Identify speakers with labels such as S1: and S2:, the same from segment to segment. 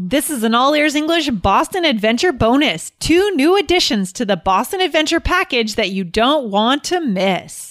S1: This is an all ears English Boston Adventure bonus. Two new additions to the Boston Adventure package that you don't want to miss.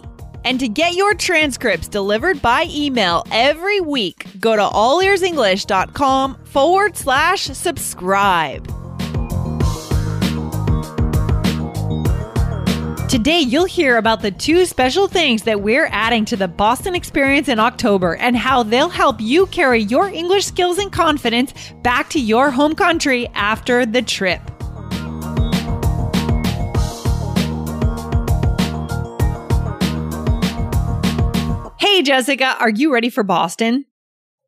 S1: And to get your transcripts delivered by email every week, go to allearsenglish.com forward slash subscribe. Today, you'll hear about the two special things that we're adding to the Boston experience in October and how they'll help you carry your English skills and confidence back to your home country after the trip. Jessica, are you ready for Boston?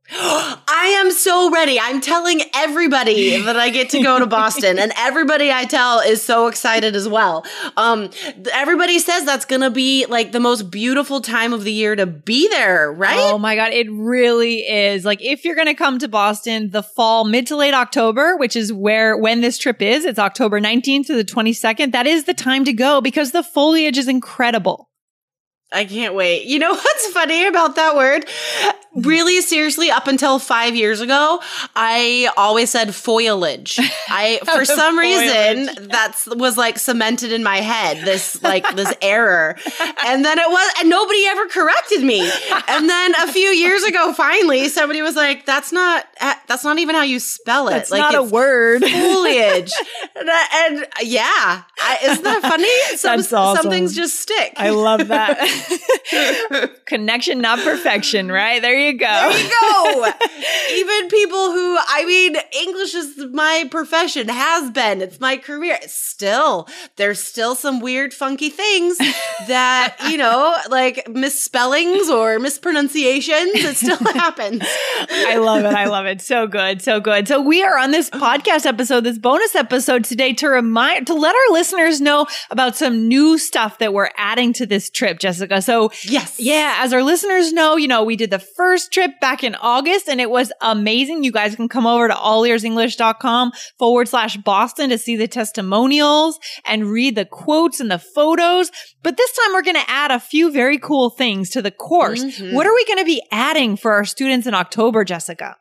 S2: I am so ready. I'm telling everybody that I get to go to Boston, and everybody I tell is so excited as well. Um, everybody says that's gonna be like the most beautiful time of the year to be there, right?
S1: Oh my god, it really is. Like if you're gonna come to Boston, the fall, mid to late October, which is where when this trip is, it's October 19th to the 22nd. That is the time to go because the foliage is incredible.
S2: I can't wait. You know what's funny about that word? Really seriously, up until five years ago, I always said foliage. I, for some reason, that was like cemented in my head. This like this error, and then it was, and nobody ever corrected me. And then a few years ago, finally, somebody was like, "That's not uh, that's not even how you spell it.
S1: That's
S2: like
S1: not a word.
S2: Foliage." and, uh, and, yeah, I, isn't that funny? Some,
S1: that's awesome.
S2: Some things just stick.
S1: I love that. Connection, not perfection. Right there you go.
S2: There you go. Even people who, I mean, English is my profession, has been, it's my career. Still, there's still some weird, funky things that, you know, like misspellings or mispronunciations. It still happens.
S1: I love it. I love it. So good. So good. So we are on this podcast episode, this bonus episode today to remind, to let our listeners know about some new stuff that we're adding to this trip, Jessica. So
S2: yes.
S1: Yeah. As our listeners know, you know, we did the first trip back in August and it was amazing. You guys can come over to allearsenglish.com forward slash Boston to see the testimonials and read the quotes and the photos. But this time we're going to add a few very cool things to the course. Mm-hmm. What are we going to be adding for our students in October, Jessica?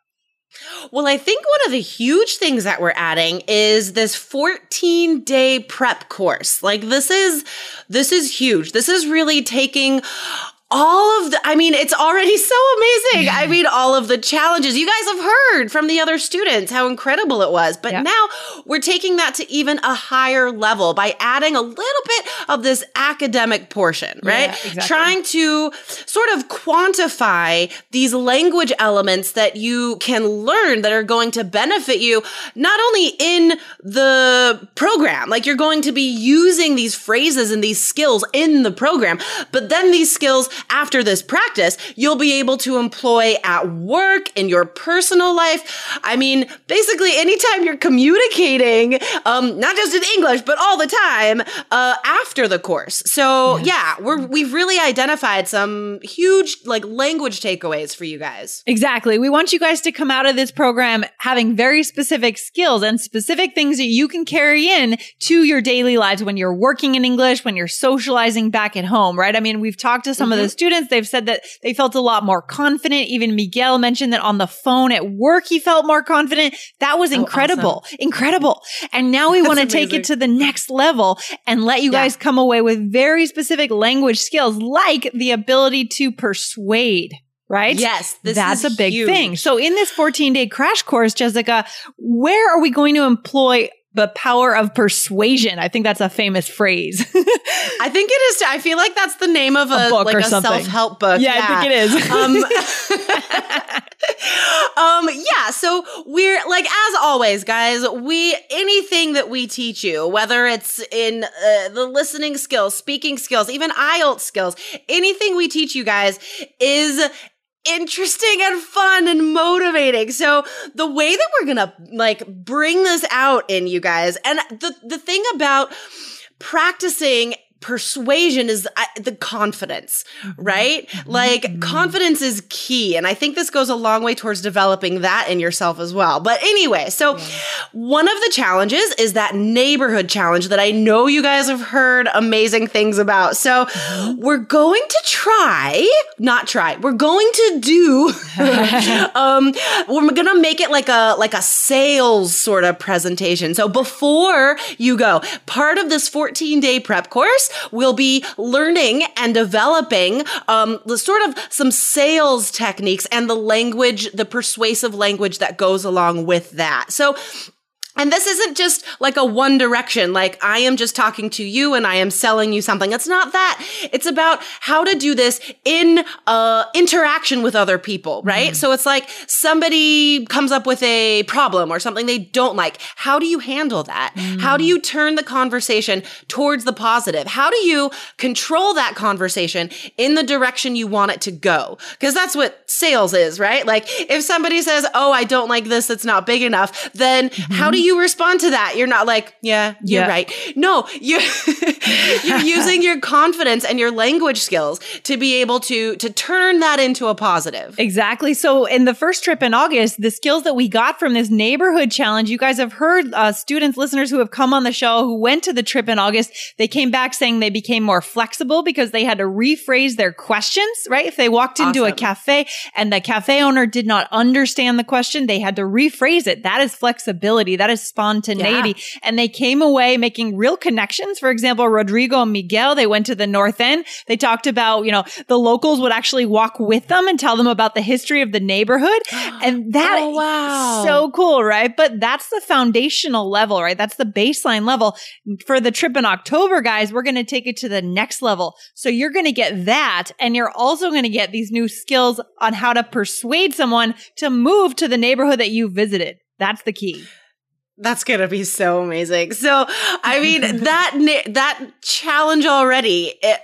S2: Well, I think one of the huge things that we're adding is this 14 day prep course. Like this is, this is huge. This is really taking all of the, I mean, it's already so amazing. I mean, all of the challenges you guys have heard from the other students, how incredible it was. But now we're taking that to even a higher level by adding a little bit of this academic portion, right? Yeah, exactly. Trying to sort of quantify these language elements that you can learn that are going to benefit you, not only in the program, like you're going to be using these phrases and these skills in the program, but then these skills after this practice, you'll be able to employ at work, in your personal life. I mean, basically, anytime you're communicating, um, not just in English, but all the time, uh, after the course. So yes. yeah, we're, we've really identified some huge, like, language takeaways for you guys.
S1: Exactly. We want you guys to come out of this program having very specific skills and specific things that you can carry in to your daily lives when you're working in English, when you're socializing back at home, right? I mean, we've talked to some mm-hmm. of the students. They've said that they felt a lot more confident. Even Miguel mentioned that on the phone at work, he felt more confident. That was incredible. Oh, awesome. Incredible. And now we want to take it to the next level and let you yeah. guys come away with very specific language skills, like the ability to persuade right?
S2: Yes,
S1: that's a big
S2: huge.
S1: thing. So in this 14 day crash course, Jessica, where are we going to employ the power of persuasion. I think that's a famous phrase.
S2: I think it is. I feel like that's the name of a, a book like or a self help book.
S1: Yeah, yeah, I think
S2: it is. um, um, yeah. So we're like, as always, guys. We anything that we teach you, whether it's in uh, the listening skills, speaking skills, even IELTS skills, anything we teach you guys is interesting and fun and motivating. So the way that we're going to like bring this out in you guys and the the thing about practicing persuasion is uh, the confidence,
S1: Mm-hmm.
S2: right? Like confidence is key. And I think this goes a long way towards developing that in yourself as well. But anyway, so one of the challenges is that neighborhood challenge that I know you guys have heard amazing things about. So we're going to try, not try, we're going to do, um, we're going to make it like a, like a sales sort of presentation. So before you go, part of this 14 day prep course will be learning and developing, um, the sort of some sales techniques and the language, the persuasive language that goes along with that. So and this isn't just like a one direction, like I am just talking to you and I am selling you something. It's not that. It's about how to do this in uh, interaction with other people, right? So it's like somebody comes up with a problem or something they don't like. How do you handle that? How do you turn the conversation towards the positive? How do you control that conversation in the direction you want it to go? Because that's what sales is, right? Like if somebody says, Oh, I don't like this, it's not big enough, then how do you respond to that? You're not like, yeah, you're
S1: Yeah.
S2: right. No, you're you're using your confidence and your language skills to be able to to turn that into a positive.
S1: Exactly. So, in the first trip in August, the skills that we got from this neighborhood challenge, you guys have heard uh, students, listeners who have come on the show who went to the trip in August. They came back saying they became more flexible because they had to rephrase their questions, right? If they walked into a cafe and the cafe owner did not understand the question, they had to rephrase it. That is flexibility. That is spontaneity. And they came away making real connections. For example, Rodrigo and Miguel, they went to the North End. They talked about, you know, the locals would actually walk with them and tell them about the history of the neighborhood. And that
S2: Oh, wow.
S1: so cool, right? But that's the foundational level, right? That's the baseline level. For the trip in October, guys, we're going to take it to the next level. So you're going to get that. And you're also going to get these new skills on how to persuade someone to move to the neighborhood that you visited. That's the key.
S2: That's gonna be so amazing. So, I mean, that that challenge already. It,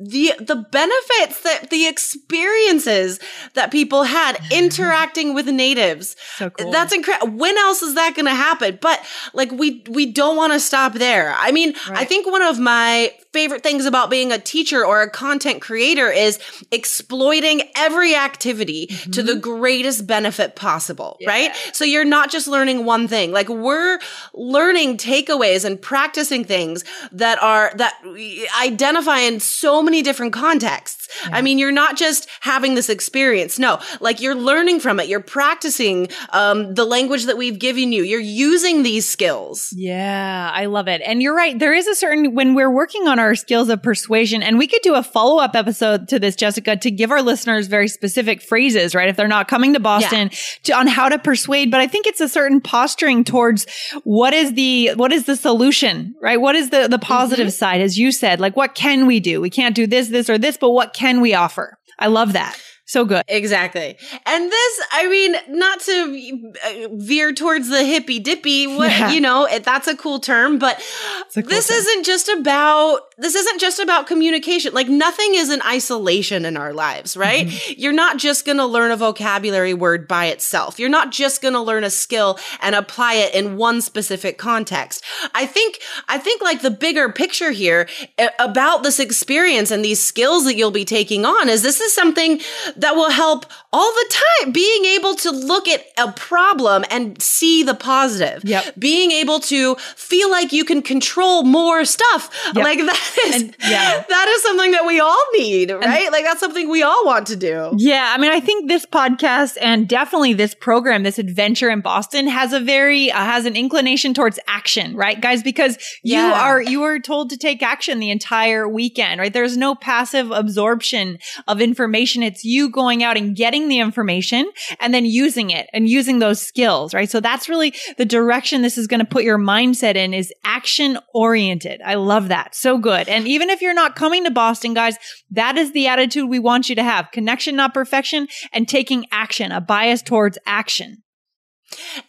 S2: the the benefits that the experiences that people had interacting with natives
S1: So cool.
S2: that's incredible when else is that going to happen but like we we don't want to stop there i mean i think one of my favorite things about being a teacher or a content creator is exploiting every activity to the greatest benefit possible right? So you're not just learning one thing. Like we're learning takeaways and practicing things that are that we identify in so many different contexts. I mean you're not just having this experience. No like you're learning from it. You're practicing um, the language that we've given you. You're using these skills.
S1: Yeah, I love it. And you're right. There is a certain, when we're working on our skills of persuasion, and we could do a follow up episode to this, Jessica, to give our listeners very specific phrases, right? If they're not coming to Boston to, on how to persuade. But I think it's a certain posturing towards what is the, what is the solution, right? What is the, the positive mm-hmm. side? As you said, like, what can we do? We can't do this, this, or this, but what can we offer? I love that. So good.
S2: Exactly. And this, I mean, not to uh, veer towards the hippy dippy, what,
S1: Yeah.
S2: you know, it, that's a cool term, but
S1: cool
S2: this
S1: term.
S2: isn't just about, this isn't just about communication. Like nothing is in isolation in our lives, right?
S1: Mm-hmm.
S2: You're not just going to learn a vocabulary word by itself. You're not just going to learn a skill and apply it in one specific context. I think, I think like the bigger picture here uh, about this experience and these skills that you'll be taking on is this is something that will help all the time. Being able to look at a problem and see the positive.
S1: Yep.
S2: Being able to feel like you can control more stuff.
S1: Yep.
S2: Like that is,
S1: And- yeah.
S2: that is something that we all need, right? like that's something we all want to do.
S1: Yeah, I mean, I think this podcast and definitely this program, this adventure in Boston, has a very uh, has an inclination towards action, right, guys? Because you
S2: Yeah.
S1: are you are told to take action the entire weekend, right? There's no passive absorption of information. It's going out and getting the information and then using it and using those skills, right? So that's really the direction this is going to put your mindset in is action oriented. I love that. So good. And even if you're not coming to Boston, guys, that is the attitude we want you to have. Connection, not perfection, and taking action, a bias towards action.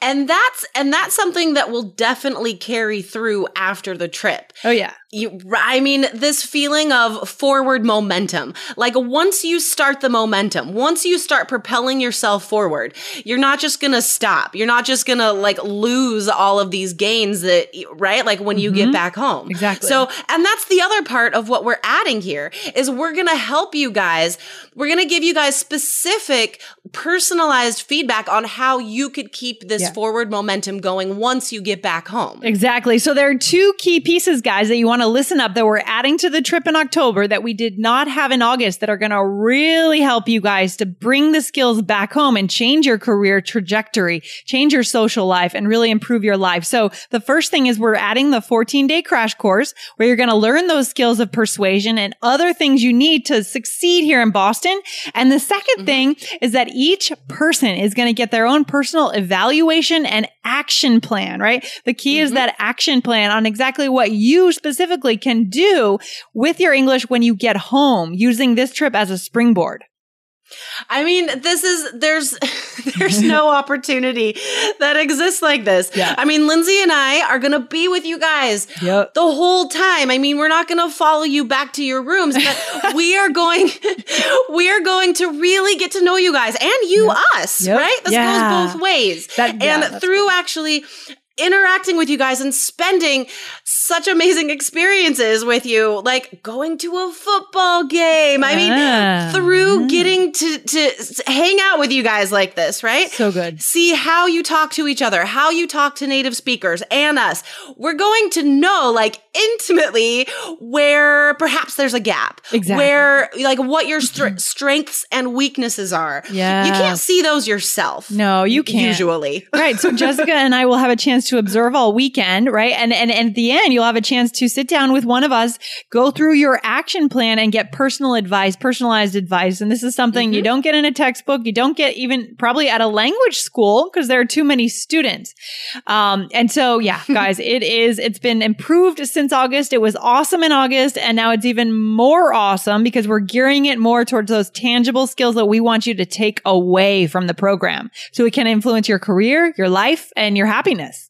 S2: And that's and that's something that will definitely carry through after the trip.
S1: Oh yeah.
S2: You, I mean, this feeling of forward momentum. Like once you start the momentum, once you start propelling yourself forward, you're not just gonna stop. You're not just gonna like lose all of these gains that, right? Like when you mm-hmm. get back home.
S1: Exactly.
S2: So, and that's the other part of what we're adding here is we're gonna help you guys. We're gonna give you guys specific, personalized feedback on how you could keep this yeah. forward momentum going once you get back home.
S1: Exactly. So there are two key pieces, guys, that you want want to listen up that we're adding to the trip in October that we did not have in August that are going to really help you guys to bring the skills back home and change your career trajectory, change your social life and really improve your life. So the first thing is we're adding the 14 day crash course where you're going to learn those skills of persuasion and other things you need to succeed here in Boston. And the 2nd mm-hmm. thing is that each person is going to get their own personal evaluation and action plan, right? The key mm-hmm. is that action plan on exactly what you specifically can do with your English when you get home using this trip as a springboard?
S2: I mean, this is there's there's no opportunity that exists like this.
S1: Yeah.
S2: I mean, Lindsay and I are gonna be with you guys
S1: yep.
S2: the whole time. I mean, we're not gonna follow you back to your rooms, but we are going we are going to really get to know you guys and you yep. us, yep. right? This yeah. goes both ways. That, yeah, and through cool. actually interacting with you guys and spending such amazing experiences with you, like going to a football game. I mean, through mm-hmm. getting to, to hang out with you guys like this, right?
S1: So good.
S2: See how you talk to each other, how you talk to native speakers and us. We're going to know like intimately where perhaps there's a gap.
S1: Exactly.
S2: Where like what your st- mm-hmm. strengths and weaknesses are.
S1: Yeah.
S2: You can't see those yourself.
S1: No, you can't.
S2: Usually.
S1: right. So Jessica and I will have a chance to observe all weekend, right? And, and, and at the end, you'll have a chance to sit down with one of us, go through your action plan and get personal advice, personalized advice. And this is something mm-hmm. you don't get in a textbook. You don't get even probably at a language school because there are too many students. Um, and so, yeah, guys, it is, it's been improved since August. It was awesome in August. And now it's even more awesome because we're gearing it more towards those tangible skills that we want you to take away from the program so it can influence your career, your life, and your happiness.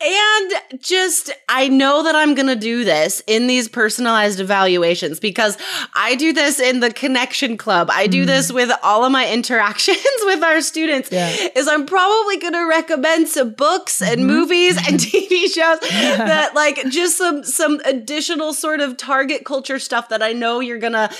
S2: And just, I know that I'm going to do this in these personalized evaluations because I do this in the connection club. I do mm. this with all of my interactions with our students yeah. is I'm probably going to recommend some books and mm-hmm. movies and TV shows that like just some, some additional sort of target culture stuff that I know you're going to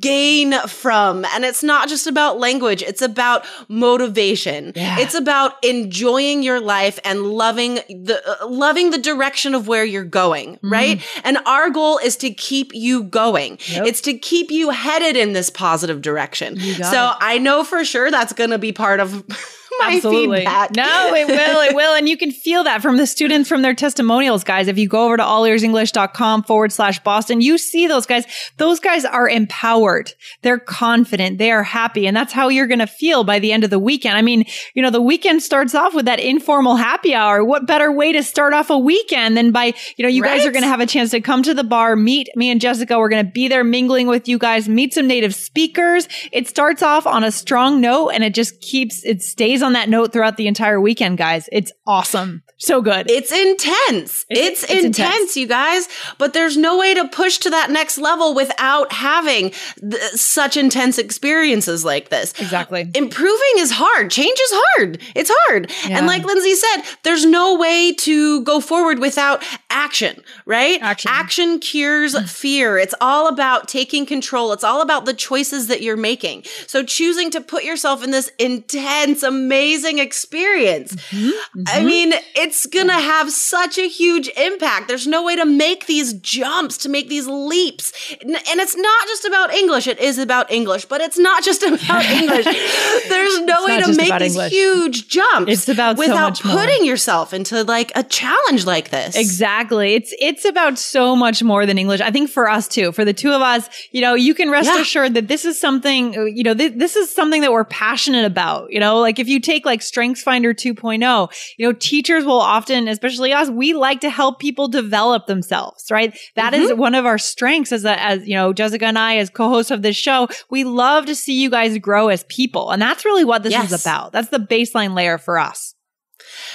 S2: gain from. And it's not just about language. It's about motivation.
S1: Yeah.
S2: It's about enjoying your life and loving the, uh, loving the direction of where you're going, mm-hmm. right? And our goal is to keep you going. Yep. It's to keep you headed in this positive direction. So it. I know for sure that's going to be part of my Absolutely. feedback.
S1: No, it will. It will. And you can feel that from the students from their testimonials, guys. If you go over to allearsenglish.com forward slash Boston, you see those guys. Those guys are empowered. They're confident. They are happy. And that's how you're going to feel by the end of the weekend. I mean, you know, the weekend starts off with that informal happy hour. What better way to start off a weekend than by, you know, you right? guys are going to have a chance to come to the bar, meet me and Jessica. We're going to be there mingling with you guys, meet some native speakers. It starts off on a strong note and it just keeps, it stays on that note throughout the entire weekend, guys. It's awesome. So good.
S2: It's intense. It's, it's, it's intense, intense, you guys. But there's no way to push to that next level without having th- such intense experiences like this.
S1: Exactly.
S2: Improving is hard. Change is hard. It's hard. Yeah. And like Lindsay said, there's no way to go forward without action, right?
S1: Action.
S2: Action cures fear. It's all about taking control. It's all about the choices that you're making. So choosing to put yourself in this intense, amazing experience. Mm-hmm. Mm-hmm. I mean, it's it's gonna have such a huge impact. There's no way to make these jumps, to make these leaps. And it's not just about English. It is about English, but it's not just about English. There's no way to make these English. huge jumps.
S1: It's about
S2: without
S1: so
S2: putting yourself into like a challenge like this.
S1: Exactly. It's it's about so much more than English. I think for us too, for the two of us, you know, you can rest yeah. assured that this is something, you know, th- this is something that we're passionate about. You know, like if you take like Strengths Finder 2.0, you know, teachers will people often, especially us, we like to help people develop themselves, right? That mm-hmm. is one of our strengths as a, as, you know, Jessica and I as co-hosts of this show. We love to see you guys grow as people. And that's really what this yes. is about. That's the baseline layer for us.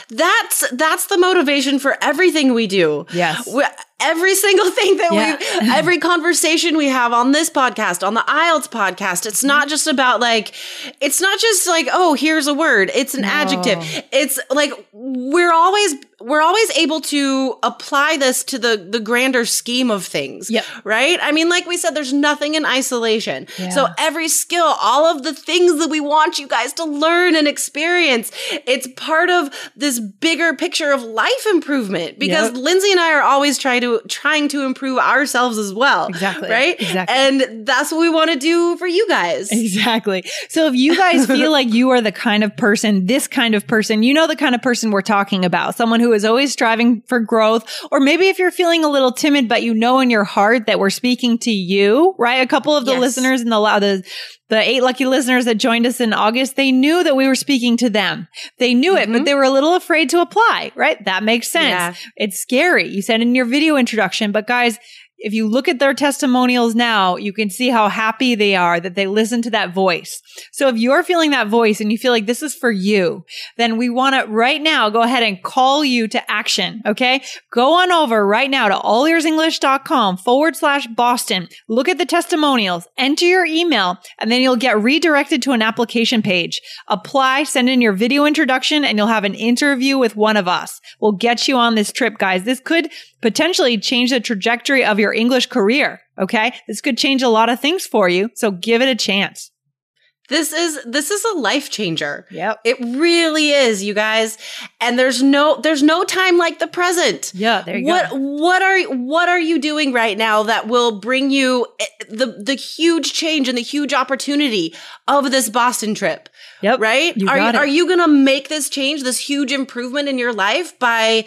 S2: That's that's the motivation for everything we do.
S1: Yes.
S2: We, every single thing that yeah. we every conversation we have on this podcast on the IELTS podcast it's not mm-hmm. just about like it's not just like oh here's a word it's an no. adjective it's like we're always we're always able to apply this to the the grander scheme of things
S1: yep.
S2: right i mean like we said there's nothing in isolation yeah. so every skill all of the things that we want you guys to learn and experience it's part of this bigger picture of life improvement because yep. lindsay and i are always trying to trying to improve ourselves as well.
S1: Exactly.
S2: Right?
S1: Exactly.
S2: And that's what we want to do for you guys.
S1: Exactly. So if you guys feel like you are the kind of person, this kind of person, you know the kind of person we're talking about, someone who is always striving for growth, or maybe if you're feeling a little timid, but you know in your heart that we're speaking to you, right? A couple of the yes. listeners in the, the the eight lucky listeners that joined us in August, they knew that we were speaking to them. They knew mm-hmm. it, but mm-hmm. they were a little afraid to apply, right? That makes sense. Yeah. It's scary. You said in your video introduction, but guys, if you look at their testimonials now, you can see how happy they are that they listen to that voice. So if you're feeling that voice and you feel like this is for you, then we want to right now go ahead and call you to action. Okay. Go on over right now to allearsenglish.com forward slash Boston. Look at the testimonials, enter your email, and then you'll get redirected to an application page. Apply, send in your video introduction, and you'll have an interview with one of us. We'll get you on this trip, guys. This could potentially change the trajectory of your English career. Okay. This could change a lot of things for you. So give it a chance.
S2: This is this is a life changer.
S1: Yep.
S2: It really is, you guys. And there's no there's no time like the present.
S1: Yeah, there you
S2: what,
S1: go.
S2: What are what are you doing right now that will bring you eh, the the huge change and the huge opportunity of this Boston trip?
S1: Yep.
S2: Right?
S1: You
S2: are
S1: you,
S2: are you going to make this change, this huge improvement in your life by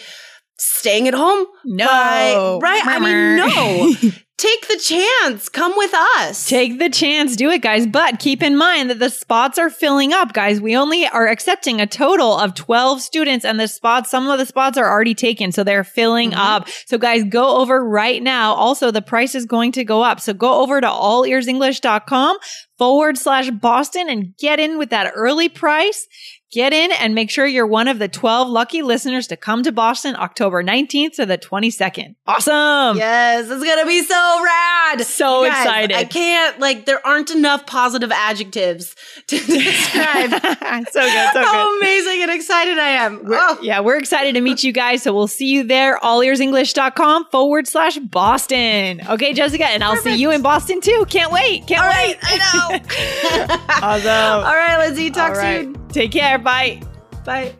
S2: staying at home?
S1: No.
S2: By, right? I mean, no. Take the chance. Come with us.
S1: Take the chance. Do it, guys. But keep in mind that the spots are filling up, guys. We only are accepting a total of 12 students and the spots, some of the spots are already taken. So they're filling mm-hmm. up. So guys, go over right now. Also, the price is going to go up. So go over to allearsenglish.com forward slash Boston and get in with that early price. Get in and make sure you're one of the 12 lucky listeners to come to Boston October 19th to the 22nd. Awesome.
S2: Yes, it's going to be so rad.
S1: So guys, excited.
S2: I can't, like, there aren't enough positive adjectives to describe
S1: so good, so
S2: how
S1: good.
S2: amazing and excited I am.
S1: We're, oh. Yeah, we're excited to meet you guys. So we'll see you there, all allearsenglish.com forward slash Boston. Okay, Jessica, and I'll Perfect. see you in Boston too. Can't wait. Can't
S2: All
S1: wait.
S2: Right, I
S1: know. awesome.
S2: All right, Lizzie, talk soon.
S1: Take care. Bye.
S2: Bye.